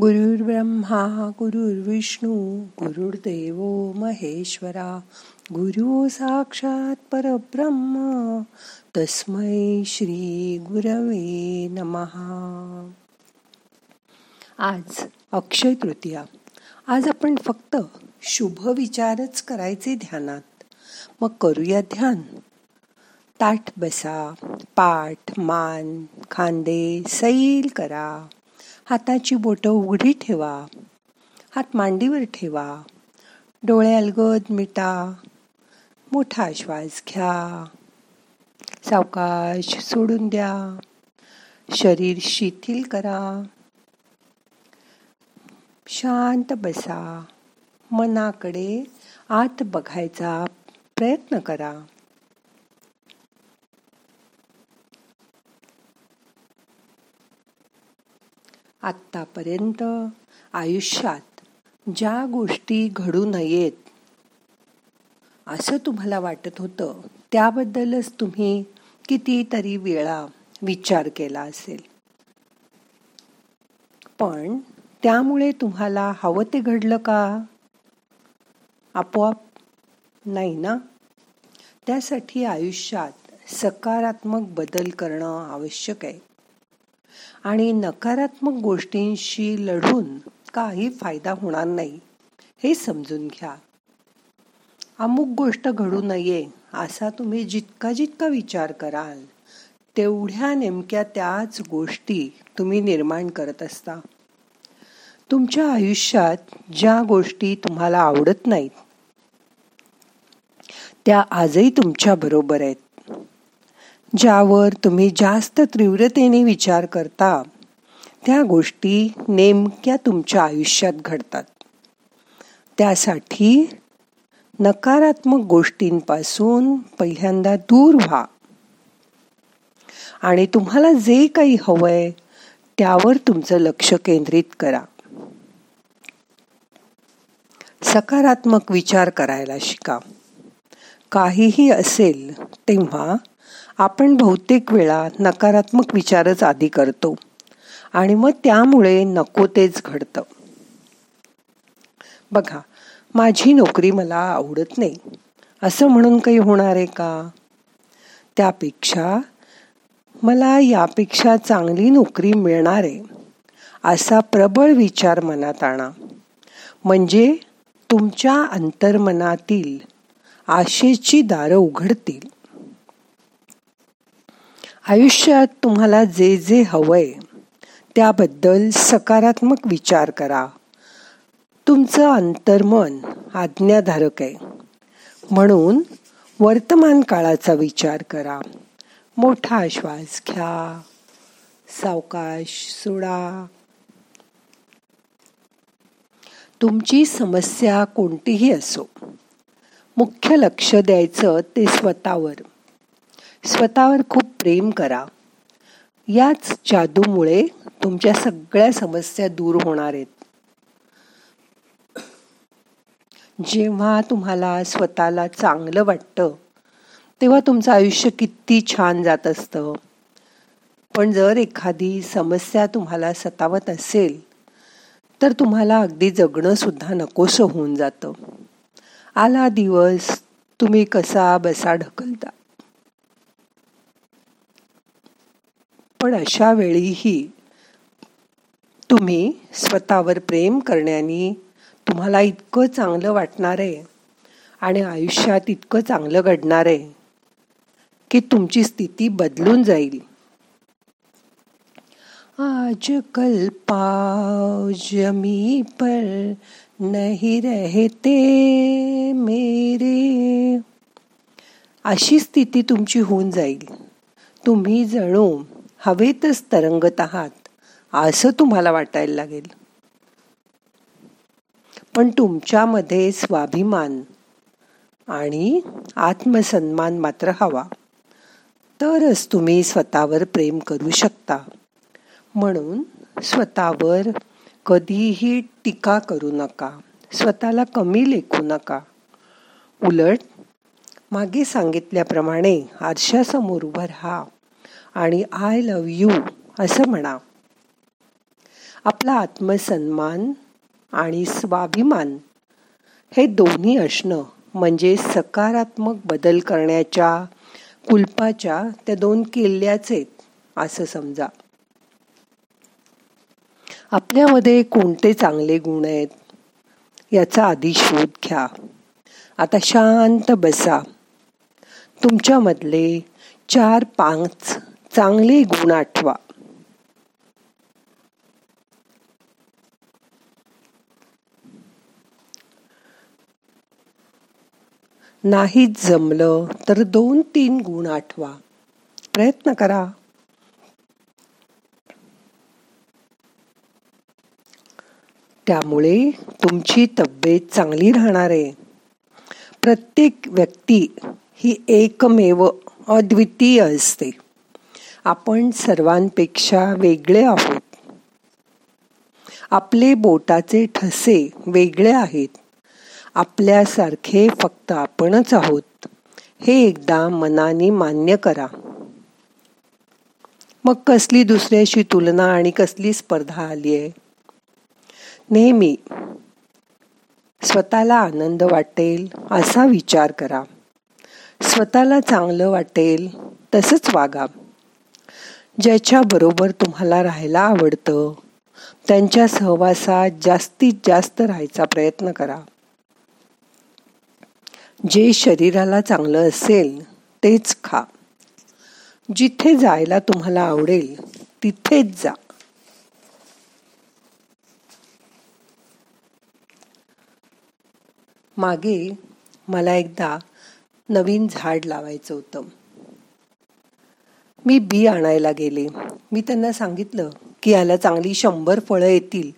गुरुर्ब्रह्मा गुरुर्विष्णू गुरुर्देव महेश्वरा गुरु साक्षात परब्रह्म तस्मै श्री गुरवे नमहा आज अक्षय तृतीया. आज आपण फक्त शुभ विचारच करायचे ध्यानात. मग करूया ध्यान. ताठ बसा पाठ मान खांदे सैल करा. हाताची बोटं उघडी ठेवा. हात मांडीवर ठेवा. डोळे अलगद मिटा. मोठा श्वास घ्या. सावकाश सोडून द्या. शरीर शिथिल करा. शांत बसा. मनाकडे आत बघायचा प्रयत्न करा. आत्तापर्यंत आयुष्यात ज्या गोष्टी घडू नयेत असं तुम्हाला वाटत होतं त्याबद्दलच तुम्ही कितीतरी वेळा विचार केला असेल. पण त्यामुळे तुम्हाला हवं ते घडलं का? आपोआप नाही ना? त्यासाठी आयुष्यात सकारात्मक बदल करणं आवश्यक आहे. आणि नकारात्मक गोष्टींशी लढून काही फायदा होणार नाही. हे समजून घ्या. अमुक गोष्ट घडू नये असा तुम्ही जितका जितका विचार कराल तेवढ्या नेमक्या त्याच गोष्टी तुम्ही निर्माण करत असता. तुमच्या आयुष्यात ज्या गोष्टी तुम्हाला आवडत नाहीत त्या आजही तुमच्या बरोबर आहेत. ज्यावर तुम्ही जास्त तीव्रतेने विचार करता त्या गोष्टी नेमक्या तुमच्या आयुष्यात घडतात. त्यासाठी नकारात्मक गोष्टींपासून पहिल्यांदा दूर व्हा. आणि तुम्हाला जे काही हवंय त्यावर तुमचं लक्ष केंद्रित करा. सकारात्मक विचार करायला शिका. काहीही असेल तेव्हा आपण बहुतेक वेळा नकारात्मक विचारच आधी करतो. आणि मग त्यामुळे नको तेच घडतं. बघा माझी नोकरी मला आवडत नाही. असं म्हणून काही होणार आहे का? त्यापेक्षा मला यापेक्षा चांगली नोकरी मिळणार आहे असा प्रबळ विचार मनात आणा. म्हणजे तुमच्या अंतर्मनातील आशेची दारं उघडतील. आयुष्यात तुम्हाला जे जे हवंय त्याबद्दल सकारात्मक विचार करा. तुमचं अंतर्मन आज्ञाधारक आहे. म्हणून वर्तमान काळाचा विचार करा. मोठा श्वास घ्या. सावकाश सोडा. तुमची समस्या कोणतीही असो मुख्य लक्ष द्यायचं ते स्वतःवर. स्वतःवर खूप प्रेम करा. याच जादूमुळे तुमच्या सगळ्या समस्या दूर होणार आहेत. जेव्हा तुम्हाला स्वतःला चांगलं वाटतं तेव्हा तुमचं आयुष्य किती छान जात असतं. पण जर एखादी समस्या तुम्हाला सतावत असेल तर तुम्हाला अगदी जगणं सुद्धा नकोसं होऊन जातं. आला दिवस तुम्ही कसा बसा ढकलता? पण अशा वेळीही तुम्ही स्वतःवर प्रेम करण्याने तुम्हाला इतकं चांगलं वाटणार आहे आणि आयुष्यात इतकं चांगलं घडणार आहे की तुमची स्थिती बदलून जाईल. आज कल पाव जमी पर नहीं रहते मेरे. अशी स्थिती तुमची होऊन जाईल. तुम्ही जणू हवेतच तरंगत आहात. असं तुम्हाला वाटायला लागेल. पण तुमच्यामध्ये स्वाभिमान आणि आत्मसन्मान मात्र हवा. तरच तुम्ही स्वतःवर प्रेम करू शकता. म्हणून स्वतःवर कधीही टीका करू नका. स्वतःला कमी लेखू नका. उलट मागे सांगितल्याप्रमाणे आरशासमोर उभं राहा. आणि आय लव यू असं म्हणा. आपला आत्मसन्मान आणि स्वाभिमान हे दोन्ही असणं म्हणजे सकारात्मक बदल करण्याच्या कुलपाच्या त्या दोन किल्ल्याचे असं समजा. आपल्यामध्ये कोणते चांगले गुण आहेत याचा आधी शोध घ्या. आता शांत बसा. तुमच्यामधले चार पाच चांगले गुण आठवा. नाहीच जमलं तर दोन तीन गुण आठवा. प्रयत्न करा. त्यामुळे तुमची तब्येत चांगली राहणार आहे. प्रत्येक व्यक्ती ही एकमेव अद्वितीय असते. आपण सर्वांपेक्षा वेगळे आहोत. आपले बोटाचे ठसे वेगळे आहेत. आपल्यासारखे फक्त आपणच आहोत. हे एकदा मनाने मान्य करा. मग कसली दुसऱ्याशी तुलना आणि कसली स्पर्धा आली आहे नेहमी स्वतःला आनंद वाटेल असा विचार करा. स्वतःला चांगलं वाटेल तसंच वागा. ज्याच्याबरोबर तुम्हाला राहायला आवडतं. त्यांच्या सहवासात जास्तीत जास्त राहायचा प्रयत्न करा. जे शरीराला चांगलं असेल तेच खा. जिथे जायला तुम्हाला आवडेल तिथेच जा. मागे मला एकदा नवीन झाड लावायचं होतं. मी बी आणायला गेले. मी त्यांना सांगितलं की याला चांगली शंभर फळं येतील.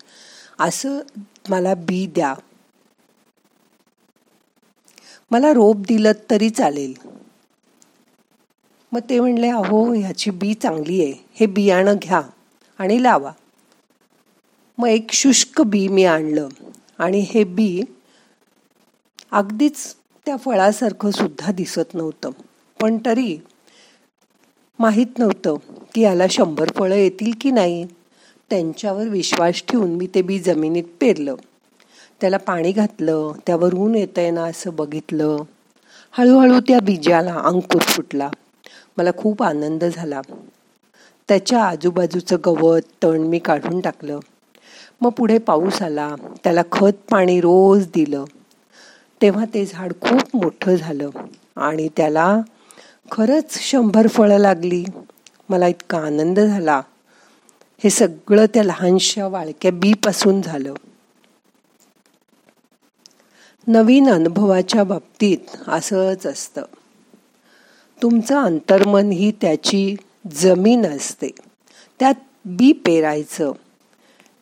असं मला बी द्या. मला रोप दिलं तरी चालेल. मग ते म्हणले अहो ह्याची बी चांगली आहे. हे बियाणं घ्या आणि लावा. मग एक शुष्क बी मी आणलं आणि हे बी अगदीच त्या फळासारखं सुद्धा दिसत नव्हतं. पण तरी माहीत नव्हतं की याला शंभर फळं येतील की नाही. त्यांच्यावर विश्वास ठेवून मी ते बी जमिनीत पेरलं. त्याला पाणी घातलं त्यावर ऊन येतंय ना असं बघितलं. हळूहळू त्या बीजाला अंकुर फुटला. मला खूप आनंद झाला. त्याच्या आजूबाजूचं गवत तण मी काढून टाकलं. मग पुढे पाऊस आला. त्याला खत पाणी रोज दिलं. तेव्हा ते झाड खूप मोठं झालं आणि त्याला खरंच शंभर फळं लागली. मला इतका आनंद झाला. हे सगळं त्या लहानशा वाळक्या बीपासून झालं. नवीन अनुभवाच्या बाबतीत असंच असतं. तुमचं अंतर्मन ही त्याची जमीन असते. त्यात बी पेरायचं.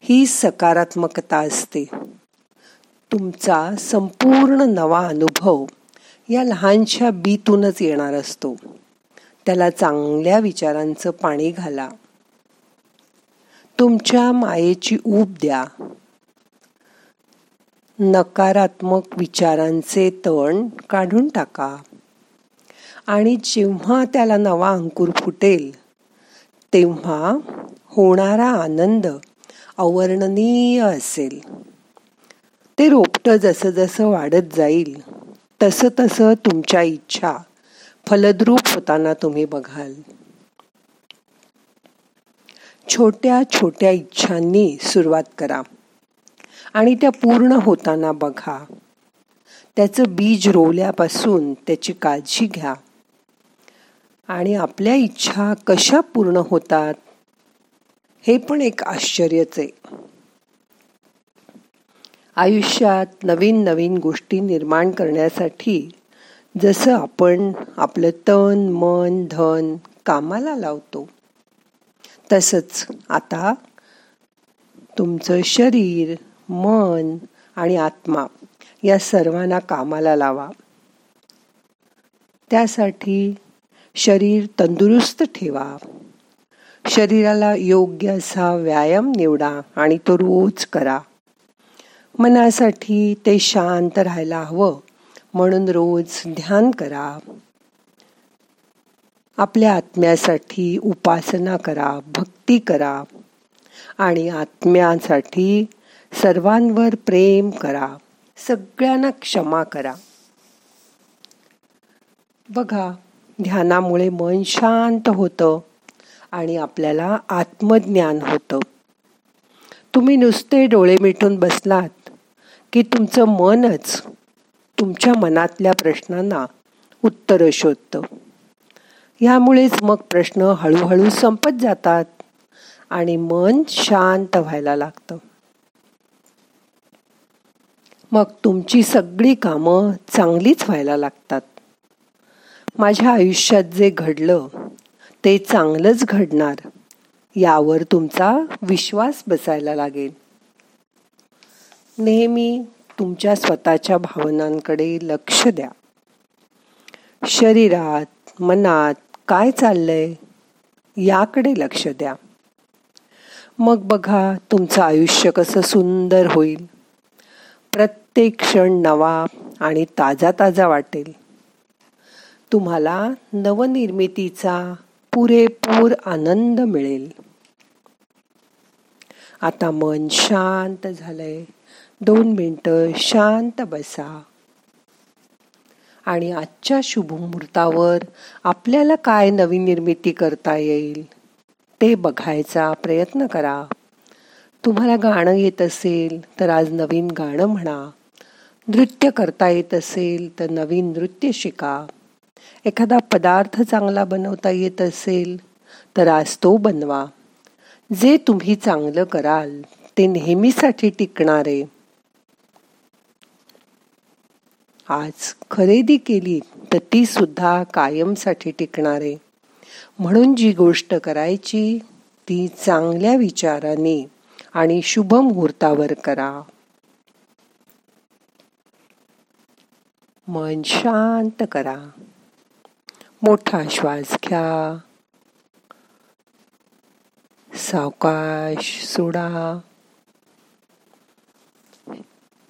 ही सकारात्मकता असते. तुमचा संपूर्ण नवा अनुभव या लहानशा बीतूनच येणार असतो. त्याला चांगल्या विचारांचं पाणी घाला. तुमच्या मायेची ऊब द्या. नकारात्मक विचारांचे तण काढून टाका. आणि जेव्हा त्याला नवा अंकुर फुटेल तेव्हा होणारा आनंद अवर्णनीय असेल. ते रोपटं जसं जसं वाढत जाईल तसं तसं तुमच्या इच्छा फलद्रूप होताना तुम्ही बघाल. छोट्या छोट्या इच्छांनी सुरुवात करा आणि त्या पूर्ण होताना बघा. त्याचं बीज रोवल्यापासून त्याची काळजी घ्या. आणि आपल्या इच्छा कशा पूर्ण होतात हे पण एक आश्चर्यच आहे. आयुष्यात नवीन नवीन गोष्टी निर्माण करण्यासाठी जसं आपण आपलं तन मन धन कामाला लावतो तसंच आता तुमचं शरीर मन आणि आत्मा या सर्वांना कामाला लावा. त्यासाठी शरीर तंदुरुस्त ठेवा. शरीराला योग्य असा व्यायाम निवडा आणि तो रोज करा. मनासाठी ते शांत राहायला हवं. म्हणून रोज ध्यान करा. आपल्या आत्म्यासाठी उपासना करा भक्ती करा आणि आत्म्यासाठी सर्वांवर प्रेम करा. सगळ्यांना क्षमा करा. बघा ध्यानामुळे मन शांत होतं आणि आपल्याला आत्मज्ञान होतं. तुम्ही नुसते डोळे मिटून बसलात की तुमचं मनच तुमच्या मनातल्या प्रश्नांना उत्तर शोधतं. ह्यामुळेच मग प्रश्न हळूहळू संपत जातात आणि मन शांत व्हायला लागतं. मग तुमची सगळी कामं चांगलीच व्हायला लागतात. माझ्या आयुष्यात जे घडलं ते चांगलंच घडणार यावर तुमचा विश्वास बसायला लागेल. नेहमी तुमच्या स्वतःच्या भावनांकडे लक्ष द्या. शरीरात मनात काय चाललंय याकडे लक्ष द्या. मग बघा तुमचं आयुष्य कसं सुंदर होईल. प्रत्येक क्षण नवा आणि ताजा ताजा वाटेल. तुम्हाला नवनिर्मितीचा पुरेपूर आनंद मिळेल. आता मन शांत झालंय. दोन मिनटं शांत बसा. आणि आजच्या शुभमुहूर्तावर आपल्याला काय नवीन निर्मिती करता येईल ते बघायचा प्रयत्न करा. तुम्हाला गाणं येत असेल तर आज नवीन गाणं म्हणा. नृत्य करता येत असेल तर नवीन नृत्य शिका. एखादा पदार्थ चांगला बनवता येत असेल तर आज तो बनवा. जे तुम्ही चांगलं कराल ते नेहमीसाठी टिकणारे. आज खरेदी केली तर ती सुद्धा कायमसाठी टिकणारे म्हणून जी गोष्ट करायची ती चांगल्या विचाराने आणि शुभ मुहूर्तावर करा. मन शांत करा. मोठा श्वास घ्या. सावकाश सोडा.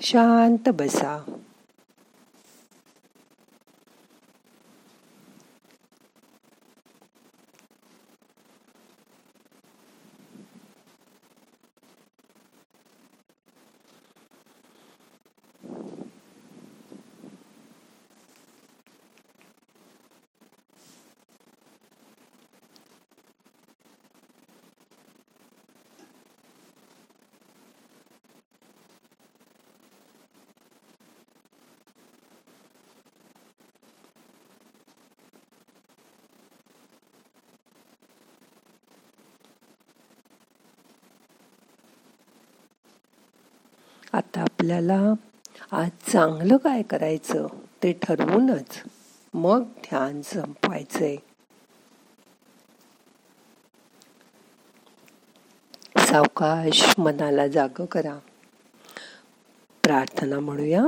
शांत बसा. आता आपल्याला आज चांगलं काय करायचं ते ठरवूनच मग ध्यान संपवायचंय. सावकाश मनाला जाग करा. प्रार्थना म्हणूया.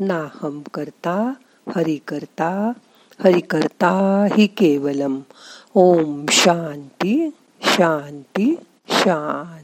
नाहम करता हरि करता हरि करता हि केवलम. ओम शांती शांती शांती.